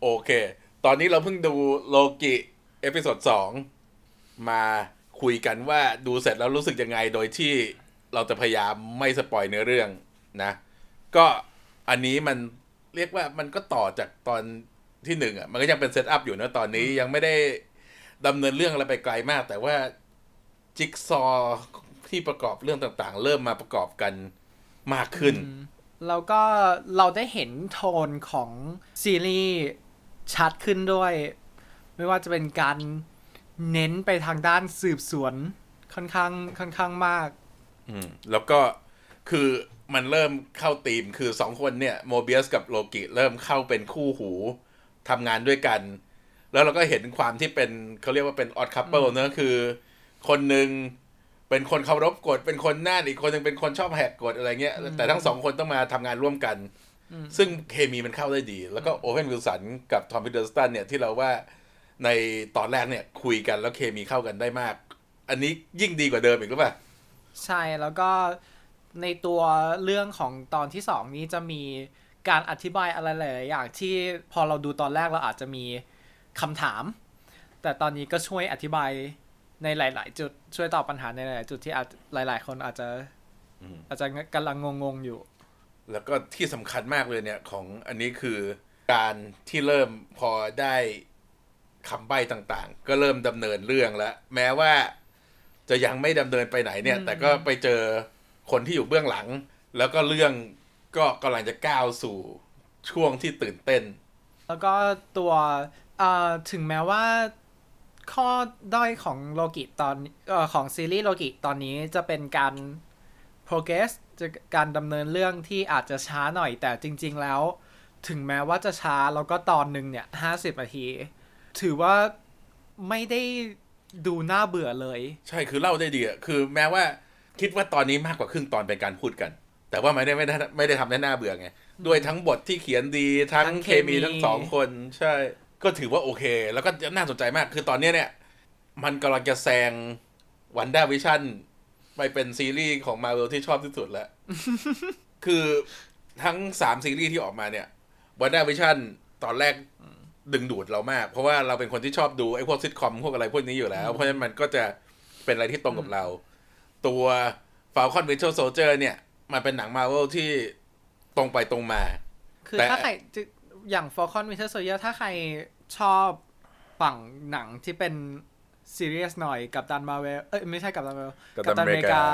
โอเค ตอนนี้เราเพิ่งดู Loki episode สองมาคุยกันว่าดูเสร็จแล้วรู้สึกยังไง โดยที่เราจะพยายามไม่ spoil เนื้อเรื่องนะ ก็อันนี้มันเรียกว่ามันก็ต่อจากตอนที่หนึ่งอะ มันก็ยังเป็น setup อยู่นะตอนนี้ยังไม่ได้ดำเนินเรื่องอะไรไปไกลมาก แต่ว่าจิ๊กซอที่ประกอบเรื่องต่างๆ เริ่มมาประกอบกันมากขึ้น แล้วก็เราได้เห็นโทนของซีรีส์ ชัดขึ้นด้วย ไม่ว่าจะเป็นการเน้นไปทางด้านสืบสวนค่อนข้างค่อนข้างมาก อืมแล้วก็คือมันเริ่มเข้าตีมคือสองคนเนี่ย Mobius กับโลกิเริ่มเข้าเป็นคู่หูทำงานด้วยกัน แล้วเราก็เห็นความที่เป็นเขาเรียกว่าเป็น odd couple เนอะคือ คนหนึ่งเป็นคนเคารพกฎเป็นคนน่านอีกคนหนึ่งเป็นคนชอบแหกกฎอะไรเงี้ย แต่ทั้งสองคนต้องมาทำงานร่วมกัน ซึ่งเคมีมันเข้าได้ดี แล้วก็โอเ n นวิลสันกับทอมพิเดอร์สตันเนี่ยที่เราว่าในตอนแรกเนี่ยคุยกันแล้วเคมีเข้ากันได้มาก อันนี้ยิ่งดีกว่าเดิมอีกหรือเปล่า ใช่แล้วก็ในตัวเรื่องของตอนที่สองนี้จะมีการอธิบายอะไรหลายๆอย่างที่พอเราดูตอนแรกเราอาจจะมีคำถาม แต่ตอนนี้ก็ช่วยอธิบายในหลาย ๆ จุดช่วยตอบปัญหาในหลาย ๆ จุดที่อาจหลาย ๆ คนอาจจะอืมอาจจะกำลังงงๆอยู่ แล้วก็ที่สำคัญมากเลยเนี่ยของอันนี้คือการที่เริ่มพอได้คำใบ้ต่างๆ ก็เริ่มดำเนินเรื่องแล้ว แม้ว่าจะยังไม่ดำเนินไปไหนเนี่ย แต่ก็ไปเจอคนที่อยู่เบื้องหลัง แล้วก็เรื่องก็กำลังจะก้าวสู่ช่วงที่ตื่นเต้น แล้วก็ตัวเอ่อถึงแม้ว่าข้อด้อยของโลกิตอนเอ่อของซีรีส์โลกิตอนนี้จะเป็นการ progress จะ การดำเนินเรื่องที่อาจจะช้าหน่อยแต่จริง ๆ แล้ว ถึงแม้ว่าจะช้าแล้วก็ตอนหนึ่งเนี่ยห้าสิบนาที ถือว่าไม่ได้ดูน่าเบื่อเลย ใช่คือเล่าได้ดีอะคือแม้ว่าคิดว่าตอนนี้มากกว่าครึ่งตอนเป็นการพูดกัน แต่ว่าไม่ได้ไม่ได้ไม่ได้ทำได้น่าเบื่อไงด้วยทั้งบทที่เขียนดีทั้งทั้งเคเคมี มีทั้งสองคน ใช่ ก็ถือว่าโอเค แล้วก็น่าสนใจมากคือตอนเนี้ยเนี่ย มันกำลังจะแซง WandaVision ไปเป็นซีรีส์ของมา r v e l ที่ชอบที่สุดแล้ว คือทั้งสามซีรีส์ที่ออกมาเนี่ย WandaVision ตอนแรกดึงดูดเรามาก เพราะว่าเราเป็นคนที่ชอบดูไอ้พวกซิทคอมพวกอะไรพวกนี้อยู่แล้ว เพราะฉะนั้นมันก็จะเป็นอะไรที่ตรงกับเรา ตัว Falcon Winter Soldier เนี่ย มันเป็นหนังมา r v e l ที่ตรงไปตรงมา คือแต่ถ้าใครจะอย่าง Falcon Winter Soldier ถ้าใครชอบฝั่งหนังที่เป็น ซีเรียสหน่อยกับดันมาเวลเอ้ยไม่ใช่กับดัน Marvel Captain America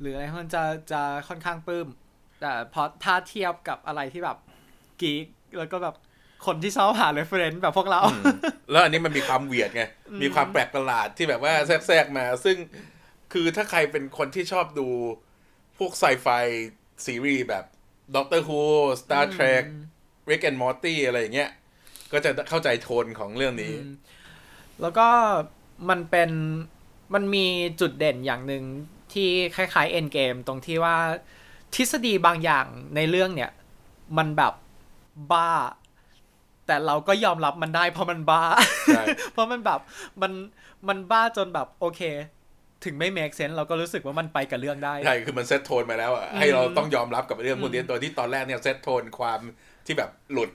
หรืออะไรพวกนั้นจะจะค่อนข้างปลื้มแต่พอถ้าเทียบกับอะไรที่แบบ geek แล้วก็แบบคนที่ชอบหา reference แบบพวกเรา แล้วอันนี้มันมีความเวียดไง มีความแปลกประหลาดที่แบบว่าแทรกๆมา ซึ่งคือถ้าใครเป็นคนที่ชอบดูพวกไซไฟซีรีส์แบบ Doctor Who Star Trek Rick and Morty อะไรอย่างเงี้ย ก็จะเข้าใจโทนของเรื่องนี้ แล้วก็ มันเป็นมันมีจุดเด่นอย่างหนึ่งที่คล้ายๆเอ็นเกมตรงที่ว่าทฤษฎีบางอย่างในเรื่องเนี่ย มันแบบบ้า แต่เราก็ยอมรับมันได้เพราะมันบ้าใช่เพราะมันแบบมันมันบ้าจนแบบโอเค ถึงไม่ make sense เราก็รู้สึกว่ามันไปกับเรื่องได้ใช่คือมันเซตโทนมาแล้วอะให้เราต้องยอมรับกับเรื่องพวกนี้โดยที่ตอนแรกเนี่ยเซตโทนความที่แบบหลุด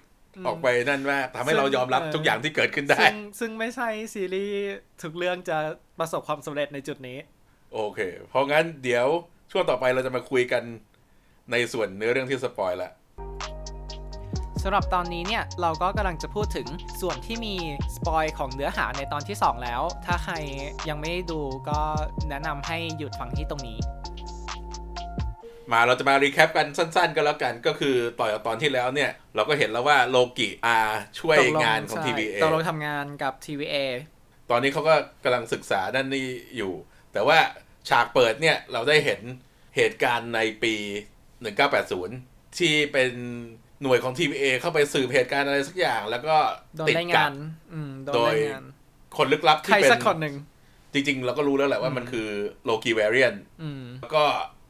ออกไปนั่นว่าทำให้เรายอมรับซึ่งทุกอย่างที่เกิดขึ้นได้ซึ่งซึ่งไม่ใช่ซีรีส์ทุกเรื่องจะประสบความสำเร็จในจุดนี้ โอเค เพราะงั้นเดี๋ยวช่วงต่อไปเราจะมาคุยกันในส่วนเนื้อเรื่องที่ spoil ละสำหรับตอนนี้เนี่ย เราก็กำลังจะพูดถึงส่วนที่มี spoil ของเนื้อหาในตอนที่ 2 แล้ว ถ้าใครยังไม่ได้ดูก็แนะนำให้หยุดฟังที่ตรงนี้ มาเราจะมา recap กันสั้น ๆ ก็แล้วกันก็คือต่อจากตอนที่แล้วเนี่ย เราก็เห็นแล้วว่าโลกิอาช่วยตกลงานของใช่ TVA ตกลงทำงานกับ TVA ตอนนี้เขาก็กำลังศึกษาด้านนี้อยู่ แต่ว่าฉากเปิดเนี่ยเราได้เห็นเหตุการณ์ในปี 1980 ที่เป็นหน่วยของ TVA เข้าไปสืบเหตุการณ์อะไรสักอย่าง แล้วก็โดนติดได้กังาบนอืมโดนโดยได้งานคนลึกลับใครที่เป็นสักคนหนึ่งจริง ๆ เราก็รู้แล้วแหละว่ามันคือโลกีเวเรียนอืมแล้วก็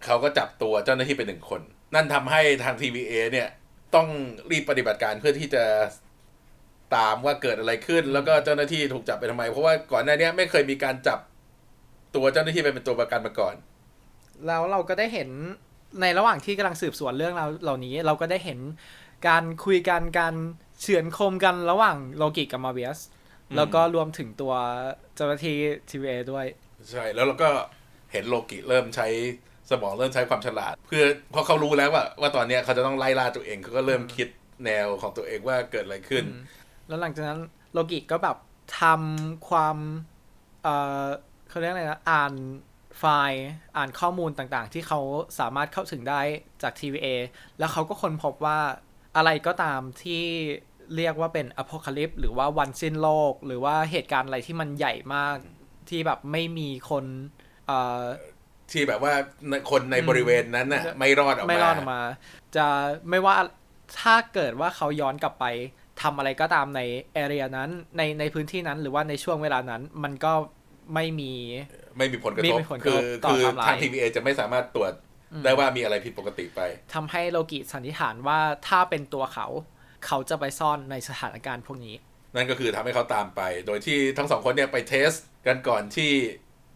เขาก็จับตัวเจ้าหน้าที่ไปหนึ่งคน นั่นทำให้ทาง TVA เนี่ยต้องรีบปฏิบัติการเพื่อที่จะตามว่าเกิดอะไรขึ้น แล้วก็เจ้าหน้าที่ถูกจับไปทำไม เพราะว่าก่อนหน้านี้ไม่เคยมีการจับตัวเจ้าหน้าที่ไปเป็นตัวประกันมาก่อน แล้วเราก็ได้เห็นในระหว่างที่กำลังสืบสวนเรื่องเราเหล่านี้ เราก็ได้เห็นการคุยกันการเฉือนคมกันระหว่างโลกิกับมาเบียสแล้วก็รวมถึงตัวเจ้าหน้าที่ทีวีด้วย ใช่ แล้วเราก็เห็นโลกิเริ่มใช้ สมองเริ่มใช้ความฉลาด เพื่อเพราะเขารู้แล้วว่า ว่าตอนเนี้ยเขาจะต้องไล่ล่าตัวเองเขาก็เริ่มคิดแนวของตัวเองว่าเกิดอะไรขึ้น แล้วหลังจากนั้นโลกิก็แบบทำความเอ่อเขาเรียกอะไรนะอ่านไฟล์อ่านข้อมูลต่างๆ ที่เขาสามารถเข้าถึงได้จาก TVA แล้วเขาก็ค้นพบว่าอะไรก็ตามที่เรียกว่าเป็นอ p o c a l y p s e หรือว่าวันสิ้นโลก หรือว่าเหตุการณ์อะไรที่มันใหญ่มากที่แบบไม่มีคนเอ่อ ที่แบบว่าคนในบริเวณนั้นน่ะไม่รอดออกมาไม่รอดออกมา จะไม่ว่าถ้าเกิดว่าเขาย้อนกลับไปทำอะไรก็ตามใน area นั้นในในพื้นที่นั้นหรือว่าในช่วงเวลานั้น มันก็ไม่มีไม่มีผลกระทบ ไม่มีผลกระทบต่อคือไทม์ไลน์ทาง TVA จะไม่สามารถตรวจได้ว่ามีอะไรผิดปกติไปทำให้โลกิสันนิษฐานว่าถ้าเป็นตัวเขา เขาจะไปซ่อนในสถานการณ์พวกนี้ นั่นก็คือทำให้เขาตามไป โดยที่ทั้งสองคนเนี่ยไป testกันก่อนที่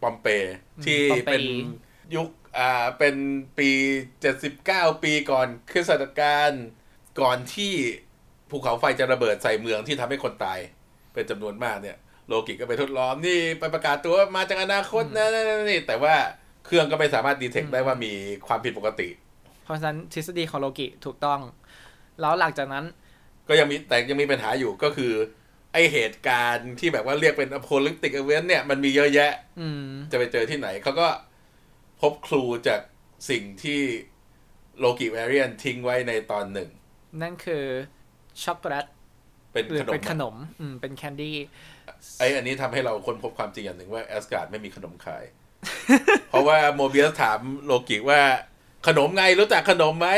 ปอมเปย์ที่ปอมเปย์เป็นยุคอ่าเป็นปี 79 ปีก่อนคริสตศักราชก่อนที่ภูเขาไฟจะระเบิดใส่เมืองที่ทำให้คนตาย เป็นจำนวนมากเนี่ย โลกิก็ไปทดลองนี่ไปประกาศตัวว่ามาจากอนาคตนะนนนี่แต่ว่าเครื่องก็ไม่สามารถดีเทคได้ว่ามีความผิดปกติ เพราะฉะนั้นทฤษฎีของโลกิถูกต้อง แล้วหลังจากนั้น ก็ยังมีแต่ยังมีปัญหาอยู่ก็คือ ไอเหตุการณ์ที่แบบว่าเรียกเป็น apocalyptic event เนี่ยมันมีเยอะแยะอืมจะไปเจอที่ไหน เขาก็พบ clue จากสิ่งที่โลกิแวริ a นทิ้งไว้ในตอนหนึ่ง นั่นคือช็อกโกแลตเป็นหรือขนมเป็นขนมอืมเป็น candy ไออันนี้ทำให้เราค้นพบความจริงอย่างหนึ่งว่าแอสการ์ดไม่มีขนมขาย เพราะว่า Mobius ถามโลกิว่าขนมไงรู้จักขนมไหม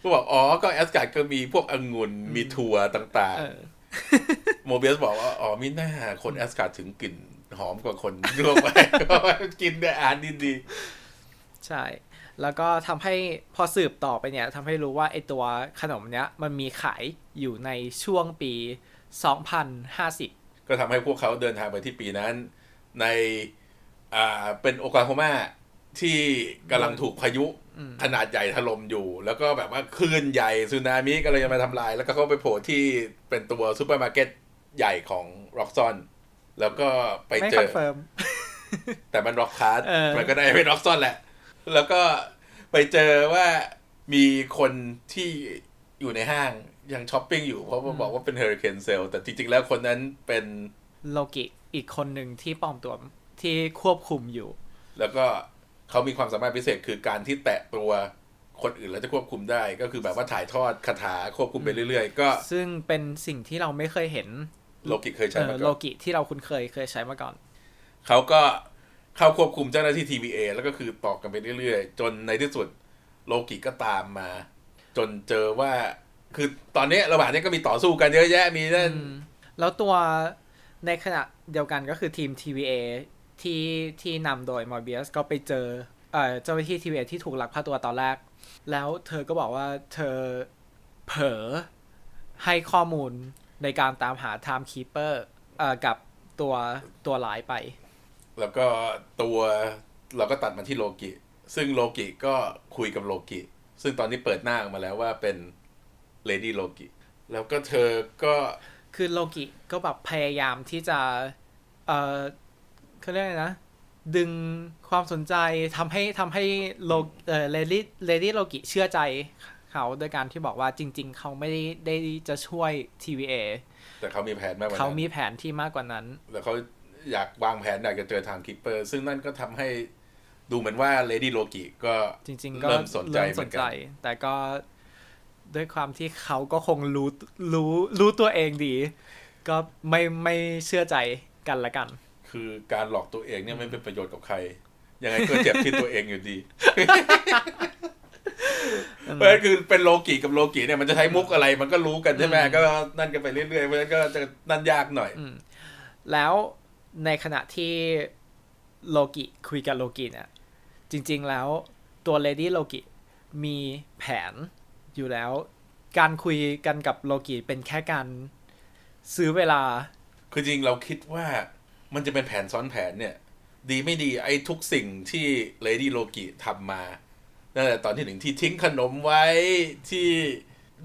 ก็บอกอ๋อก็แอสการ์ดก็มีพวกองุ่นมีถั่วต่างเออๆ โมเบียสบอกว่า อ๋อมิน่าคนแอสการ์ดถึงกลิ่นหอมกว่าคนทั่วไปเพราะว่ากินได้อาหารดีใช่ แล้วก็ทำให้พอสืบต่อไปเนี่ยทำให้รู้ว่าไอตัวขนมเนี้ย มันมีขายอยู่ในช่วงปี 2050ๆก็ทำให้พวกเขาเดินทางไปที่ปีนั้น ในอ่าเป็นโอกลาโฮมาที่กำลังถูกพายุขนาดใหญ่ถล่มอยู่ แล้วก็แบบว่าคลื่นใหญ่สึนามิก็เลยจะมาทำลาย แล้วก็เขาไปโผล่ที่เป็นตัวซูเปอร์มาร์เก็ต ใหญ่ของ Roxxon แล้วก็ไปเจอ ไม่ confirm แต่มัน Roxxcart เออมันก็ได้เป็น Roxxon แหละ แล้วก็ไปเจอว่ามีคนที่อยู่ในห้างยังช้อปปิ้งอยู่เพราะว่าบอกว่าเป็น hurricane sale แต่จริง ๆ แล้วคนนั้นเป็นโลกิอีกคนหนึ่งที่ปลอมตัวที่ควบคุมอยู่ แล้วก็เขามีความสามารถพิเศษคือการที่แตะตัวคนอื่นแล้วจะควบคุมได้ ก็คือแบบว่าถ่ายทอดคาถาควบคุมไปเรื่อย ๆ ก็ ซึ่งเป็นสิ่งที่เราไม่เคยเห็น โลกิเคยใช้เออมาโลก่อนกิที่เราคุ้นเคยเคยใช้มาก่อน เขาก็เข้าควบคุมเจ้าหน้าที่ TVA แล้วก็คือต่อกันไปเรื่อยๆ จนในที่สุดโลกิก็ตามมา จนเจอว่า คือตอนนี้ระหว่างนี้ก็มีต่อสู้กันเยอะแยะมีนั่นแล้วตัวในขณะเดียวกันก็คือทีม TVA ที่ที่นำโดยมอร์เบียสก็ไปเจอเอ่อเจ้าหน้าที่ TVA ที่ถูกลักพาตัวตอนแรก แล้วเธอก็บอกว่าเธอเผลอให้ข้อมูล ในการตามหา Time Keeper เอ่อกับตัวตัวร้ายไป แล้วก็ตัวเราก็ตัดมาที่โลกิ ซึ่งโลกิก็คุยกับโลกิ ซึ่งตอนนี้เปิดหน้าออกมาแล้วว่าเป็นเลดี้โลกิ แล้วก็เธอก็คือโลกิก็แบบพยายามที่จะ เออเขาเรียกอะไรนะ ดึงความสนใจทำให้ทำให้โลเออเลดี้เลดี้โลกิเชื่อใจ เขาโดยการที่บอกว่าจริง ๆ เขาไม่ได้ได้จะช่วย TVA แต่เขามีแผนมากกว่าเขานั้นมีแผนที่มากกว่านั้น แล้วเขาอยากวางแผนอยากจะเจอ Time Keeper ซึ่งนั่นก็ทำให้ดูเหมือนว่าเลดี้โลกิก็จริงๆก็เริ่มสนใจเริ่มเหมือนนใจกันแต่ก็ด้วยความที่เขาก็คงรู้รู้รู้ตัวเองดี ก็ไม่ไม่เชื่อใจกันละกัน คือการหลอกตัวเองเนี่ยไม่เป็นประโยชน์กับใคร ยังไงก็เจ็บที่ตัวเองอยู่ดี เพราะฉะนั้นคือเป็นโลกิกับโลกิเนี่ยมันจะใช้มุกอะไรมันก็รู้กันใช่ไหมก็นั่นกันไปเรื่อยๆเพราะฉะนั้นก็จะนั่นยากหน่อยอืมแล้วในขณะที่โลกิคุยกับโลกิเนี่ยจริง ๆแล้วตัวเลดี้โลกิมีแผนอยู่แล้ว การคุยกันกับโลกิเป็นแค่การซื้อเวลา คือจริงเราคิดว่ามันจะเป็นแผนซ้อนแผนเนี่ย ดีไม่ดีไอ้ทุกสิ่งที่เลดี้โลกิทำมา ตั้งแต่ตอนที่หนึ่งที่ทิ้งขนมไว้ที่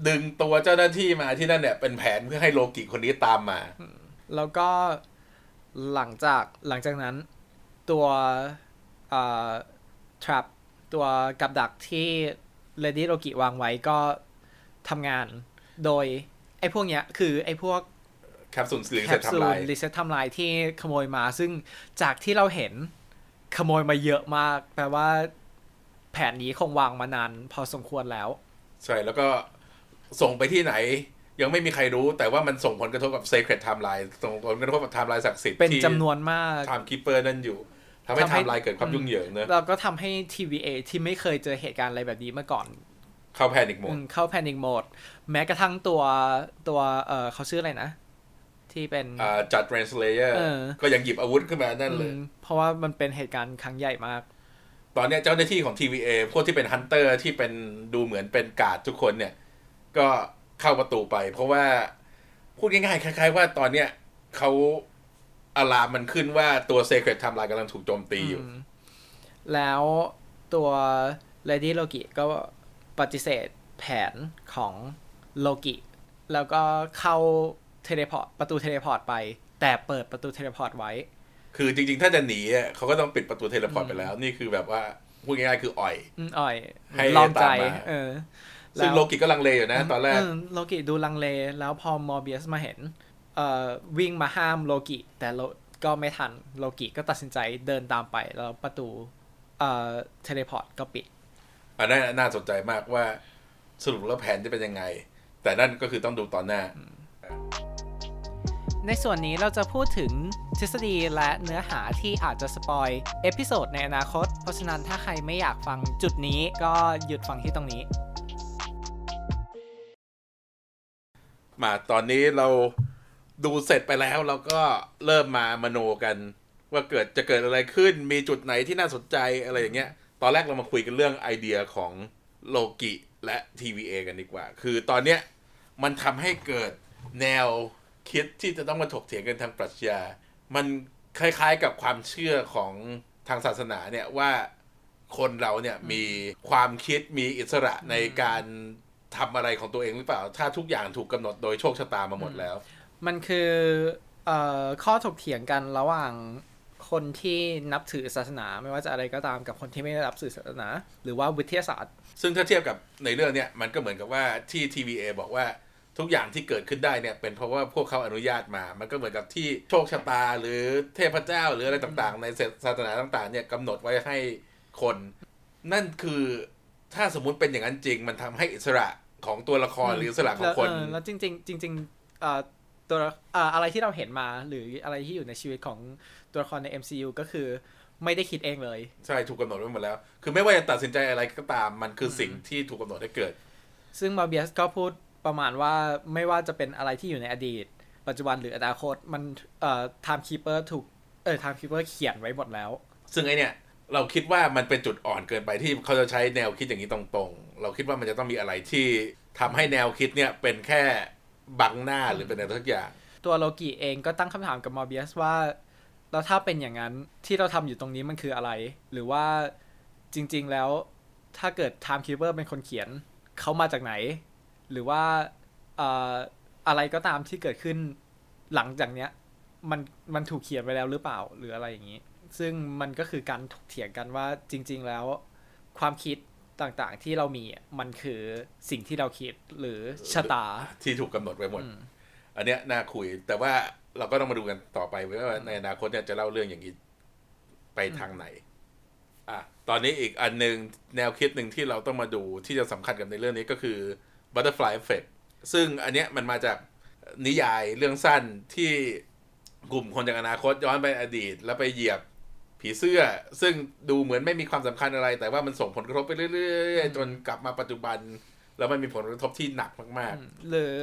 ดึงตัวเจ้าหน้าที่มาที่นั่นเนี่ยเป็นแผนเพื่อให้โลกิคนนี้ตามมา แล้วก็หลังจากหลังจากนั้น ตัวเอ่อ trap ตัวกับดักที่เลดี้โลกิวางไว้ก็ทำงาน โดย ไอ้พวกเนี้ยคือไอ้พวกแคปซูลรีแคเซ็ตปซูทำลลายรีเซ็ตทำลายที่ขโมยมา ซึ่งจากที่เราเห็นขโมยมาเยอะมาก แปลว่า แผนนี้คงวางมานานพอสมควรแล้ว ใช่แล้วก็ส่งไปที่ไหน ยังไม่มีใครรู้แต่ว่ามันส่งผลกระทบกับ Sacred Timeline ส่งผลกระทบกับไทม์ไลน์ศักดิ์สิทธิ์เป็นที่จำนวนมาก Time Keeper นั่นอยู่ทำให้ทำไทให้ม์ไลน์เกิดความยุ่งเหยิงเนอะเราก็ทำให้ TVA ที่ไม่เคยเจอเหตุการณ์อะไรแบบนี้มาก่อน เข้า panic mode อืมเข้า panic mode แม้กระทั่งตัวตัวเออเขาชื่ออะไรนะที่เป็นอ่า Judge Renslayer เออก็ยังหยิบอาวุธขึ้นมานั่นเลยอืมเพราะว่ามันเป็นเหตุการณ์ครั้งใหญ่มาก ตอนนี้เจ้าหน้าที่ของ TVA พวกที่เป็น hunter ที่เป็นดูเหมือนเป็นกาดทุกคนเนี่ย ก็เข้าประตูไป เพราะว่าพูดง่ายๆคล้าย ๆ ว่าตอนเนี้ยเขา alarm มันขึ้นว่าตัว Sacred Timeline กำลังถูกโจมตีอยู่ แล้วตัวเลดี้โลกิก็ปฏิเสธแผนของโลกิ แล้วก็เข้า teleport ประตู teleport ไป แต่เปิดประตู teleport ไว้ คือจริง ๆ ถ้าจะหนีอะเขาก็ต้องปิดประตู teleport ไปแล้ว นี่คือแบบว่าพูดง่ายๆคืออ่อยอืมอ่อย ให้ลองใจตามมาเออซึ่งโลกิก็ลังเลอยู่นะตอนแรกเโลกิดูลังเลแล้วพอมอร์เบียสมาเห็นเอ่อวิ่งมาห้ามโลกิแต่โลก็ไม่ทันโลกิก็ตัดสินใจเดินตามไปแล้วประตูเอ่อ teleport ก็ปิดอันนั้นน่าสนใจมากว่าสรุปแล้วแผนจะเป็นยังไง แต่นั่นก็คือต้องดูตอนหน้า ในส่วนนี้เราจะพูดถึงทฤษฎีและเนื้อหาที่อาจจะ spoil episode ในอนาคต เพราะฉะนั้นถ้าใครไม่อยากฟังจุดนี้ก็หยุดฟังที่ตรงนี้ มาตอนนี้เราดูเสร็จไปแล้วเราก็เริ่มมามโนกัน ว่าเกิดจะเกิดอะไรขึ้นมีจุดไหนที่น่าสนใจอะไรอย่างเงี้ย ตอนแรกเรามาคุยกันเรื่องไอเดียของโลกิและ TVA กันดีกว่า คือตอนเนี้ยมันทำให้เกิดแนว คิดที่จะต้องมาถกเถียงกันทางปรัชญา มันคล้ายๆกับความเชื่อของทางศาสนาเนี่ยว่าคนเราเนี่ยมีความคิดมีอิสระในการทำอะไรของตัวเองหรือเปล่า ถ้าทุกอย่างถูกกำหนดโดยโชคชะตามาหมดแล้ว มันคือเอ่อข้อถกเถียงกันระหว่างคนที่นับถือศาสนา ไม่ว่าจะอะไรก็ตามกับคนที่ไม่ได้นับถือศาสนา หรือว่าวิทยาศาสตร์ ซึ่งถ้าเทียบกับในเรื่องเนี้ยมันก็เหมือนกับว่าที่ TVA บอกว่า ทุกอย่างที่เกิดขึ้นได้เนี่ยเป็นเพราะว่าพวกเขาอนุญาตมา มันก็เหมือนกับที่โชคชะตาหรือเทพเจ้าหรืออะไรต่างๆ ในศาสนาต่างๆ เนี่ยกำหนดไว้ให้คน นั่นคือถ้าสมมุติเป็นอย่างนั้นจริง มันทำให้อิสระของตัวละครหรืออิสระของคนแล้วเออแล้วจริง ๆ จริงๆเอ่อตัวเอ่ออะไรที่เราเห็นมาหรืออะไรที่อยู่ในชีวิตของตัวละครใน MCU ก็คือไม่ได้คิดเองเลย ใช่ถูกกำหนดไว้หมดแล้ว คือไม่ว่าจะตัดสินใจอะไรก็ตามมันคือสิ่งที่ถูกกำหนดให้เกิด ซึ่งมาเบียสก็พูด ประมาณว่าไม่ว่าจะเป็นอะไรที่อยู่ในอดีต ปัจจุบันหรืออนาคตมันเอ่อ time keeper ถูกเออ time keeper เขียนไว้หมดแล้ว ซึ่งไอเนี่ยเราคิดว่ามันเป็นจุดอ่อนเกินไปที่เขาจะใช้แนวคิดอย่างนี้ตรงๆ เราคิดว่ามันจะต้องมีอะไรที่ทำให้แนวคิดเนี่ยเป็นแค่บังหน้าหรือเป็นอะไรสักอย่าง ตัวโลกิเองก็ตั้งคำถามกับมอร์เบียสว่าแล้วถ้าเป็นอย่างนั้นที่เราทำอยู่ตรงนี้มันคืออะไร หรือว่าจริง ๆแล้วถ้าเกิด time keeper เป็นคนเขียนเขามาจากไหน หรือว่าเอ่ออะไรก็ตามที่เกิดขึ้นหลังจากเนี้ย มันมันถูกเขียนไว้แล้วหรือเปล่าหรืออะไรอย่างนี้ ซึ่งมันก็คือการถกเถียงกันว่าจริง ๆ แล้ว ความคิดต่างๆที่เรามีอะมันคือสิ่งที่เราคิดหรือชะตาที่ถูกกำหนดไว้หมดอืมอันเนี้ยน่าคุย แต่ว่าเราก็ต้องมาดูกันต่อไปว่าในอนาคตเนี่ยจะเล่าเรื่องอย่างนี้ไปทางไหน อะตอนนี้อีกอันหนึ่งแนวคิดหนึ่งที่เราต้องมาดูที่จะสำคัญกับในเรื่องนี้ก็คือ butterfly effect ซึ่งอันเนี้ยมันมาจากนิยายเรื่องสั้นที่กลุ่มคนจากอนาคตย้อนไปอดีต แล้วไปเหยียบผีเสื้อ ซึ่งดูเหมือนไม่มีความสำคัญอะไร แต่ว่ามันส่งผลกระทบไปเรื่อยๆ จนกลับมาปัจจุบัน แล้วมันมีผลกระทบที่หนักมากๆ หรือ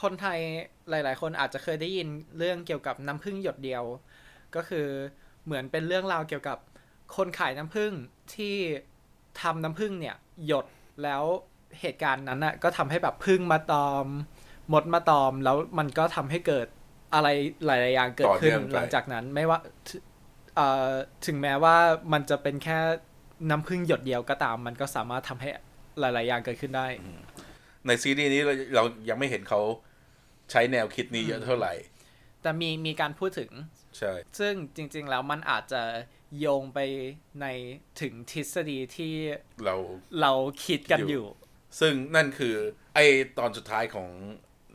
คนไทยหลาย ๆ คนอาจจะเคยได้ยินเรื่องเกี่ยวกับน้ำผึ้งหยดเดียว ก็คือเหมือนเป็นเรื่องราวเกี่ยวกับคนขายน้ำผึ้งที่ทำน้ำผึ้งเนี่ยหยดแล้ว เหตุการณ์นั้นน่ะก็ทำให้แบบผึ้งมาตอม มดมาตอมแล้วมันก็ทำให้เกิดอะไรหลาย ๆ อย่างเกิดขึ้นต่อเนื่องไปหลังจากนั้นไม่ว่าเอ่อถึงแม้ว่ามันจะเป็นแค่น้ำผึ้งหยดเดียวก็ตาม มันก็สามารถทำให้หลาย ๆ อย่างเกิดขึ้นได้ๆในซีรีส์นี้เราเรายังไม่เห็นเขาใช้แนวคิดนี้เยอะเท่าไหร่ แต่มีมีการพูดถึง ใช่ ซึ่งจริง ๆ แล้วมันอาจจะโยงไปในถึงทฤษฎีที่เราเราคิดกันอยู่อยู่ ซึ่งนั่นคือไอตอนสุดท้ายของ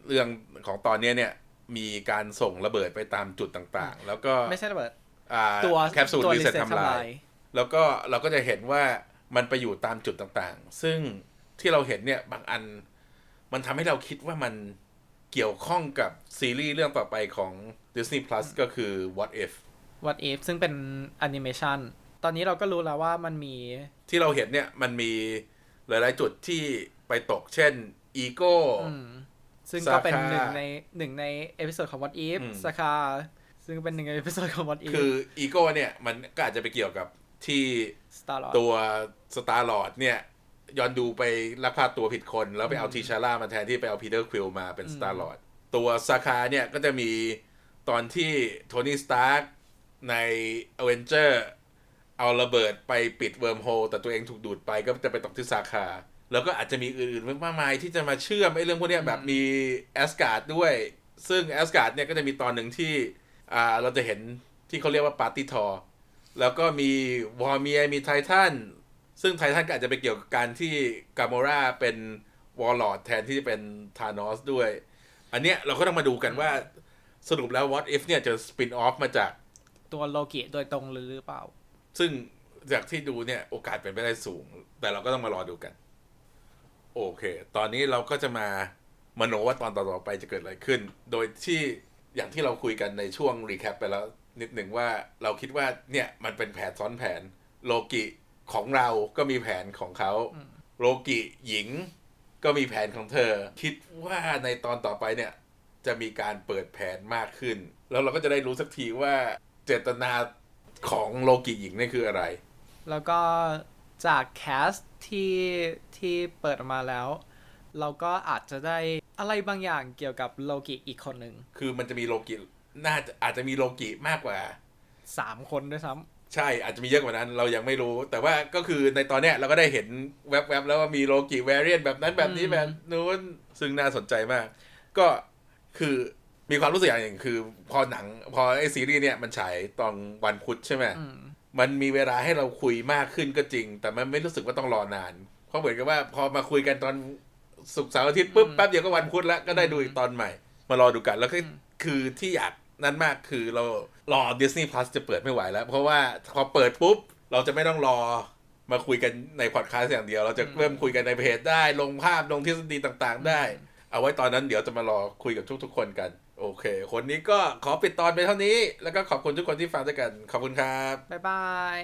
เรื่องของตอนเนี้ยเนี่ย มีการส่งระเบิดไปตามจุดต่างๆ แล้วก็ไม่ใช่ระเบิดอ่าตัวแคปซูลตัวรีเซ็ต reset ทำลาย แล้วก็เราก็จะเห็นว่ามันไปอยู่ตามจุดต่างๆ ซึ่งที่เราเห็นเนี่ยบางอันมันทำให้เราคิดว่ามันเกี่ยวข้องกับซีรีส์เรื่องต่อไปของ Disney Plus ก็คือ What If What If ซึ่งเป็นแอนิเมชันตอนนี้เราก็รู้แล้วว่ามันมี ที่เราเห็นเนี่ยมันมี หลายๆจุดที่ไปตกเช่น Ego อืมซึ่งก็เป็นสาขาหนึ่งในหนึ่งใน episode ของ What If อืมสาขาซึ่งเป็นหนึ่งใน episode ของ What If คือ Ego เนี่ย มันก็อาจจะไปเกี่ยวกับที่ Star Lord ตัว Star Lord เนี่ยย้อนดูไปลักพาตัวผิดคน แล้วไปเอาทีชาร่ามาแทนที่ไปเอาพีเตอร์ควิลมาเป็น Star Lord ตัว Sakaar เนี่ยก็จะมีตอนที่โทนี่สตาร์กใน a v e n g e r เอาระเบิดไปปิด wormhole แต่ตัวเองถูกดูดไปก็จะไปตกที่ Sakaar แล้วก็อาจจะมีอื่นๆมากมายที่จะมาเชื่อมไอ้เรื่องพวกนี้แบบมีแอสการ์ดด้วย ซึ่งแอสการ์ดเนี่ยก็จะมีตอนหนึ่งที่อ่าเราจะเห็นที่เขาเรียกว่า Party Thor แล้วก็มี Vormir มีไททันซึ่งไททันก็อาจจะไปเกี่ยวกับการที่กาโมราเป็น warlord แทนที่จะเป็นธานอสด้วย อันเนี้ยเราก็ต้องมาดูกันว่าสรุปแล้ว What If เนี่ยจะ spin-off มาจากตัวโลกิโดยตรงหรือเปล่า ซึ่งจากที่ดูเนี่ยโอกาสเป็นไปได้สูง แต่เราก็ต้องมารอดูกัน โอเค ตอนนี้เราก็จะมามโนว่าตอนต่อๆไปจะเกิดอะไรขึ้น โดยที่อย่างที่เราคุยกันในช่วง recap ไปแล้ว นิดหนึ่งว่าเราคิดว่าเนี่ยมันเป็นแผนซ้อนแผน โลกิของเราก็มีแผนของเขาโลกิหญิงก็มีแผนของเธอ คิดว่าในตอนต่อไปเนี่ย จะมีการเปิดแผนมากขึ้น แล้วเราก็จะได้รู้สักทีว่าเจตนา ของโลกิหญิงนี่คืออะไร แล้วก็จากแคสที่ที่เปิดออกมาแล้ว เราก็อาจจะได้อะไรบางอย่างเกี่ยวกับโลกิอีกคนหนึ่ง คือมันจะมีโลกิน่าจะอาจจะมีโลกิมากกว่าสามคนด้วยซ้ใช่อาจจะมีเยอะกว่านั้นเรายังไม่รู้ แต่ว่าก็คือในตอนเนี้ยเราก็ได้เห็นแวบๆแล้วว่ามีโลกิแวรียนแบบนั้นแบบนี้แบบนู้นซึ่งน่าสนใจมาก ก็คือ มีความรู้สึกอย่างหนึ่งคือ พอหนัง พอไอซีรีส์เนี่ยมันฉายตอนวันพุธใช่ไหมำอืมมันมีเวลาให้เราคุยมากขึ้นก็จริง แต่มันไม่รู้สึกว่าต้องรอนาน เพราะเหมือนกับว่าพอมาคุยกันตอนศุกร์เสาร์อาทิตย์ปุ๊บแป๊บเดียวก็วันพุธแล้วก็ได้ดูอีกตอนใหม่ มารอดูกันแล้วก็คือที่อยากนั้นมากคือเรารอ Disney Plus จะเปิดไม่ไหวแล้ว เพราะว่าพอเปิดปุ๊บ เราจะไม่ต้องรอมาคุยกันในพอดคาสต์อย่างเดียว เราจะเริ่มคุยกันในเพจได้ลงภาพลงทฤษฎีต่างๆ ได้ เอาไว้ตอนนั้นเดี๋ยวจะมารอคุยกับทุกๆคนกัน โอเค คนนี้ก็ขอปิดตอนไปเท่านี้ แล้วก็ขอบคุณทุกคนที่ฟังด้วยกัน ขอบคุณครับ บ๊ายบาย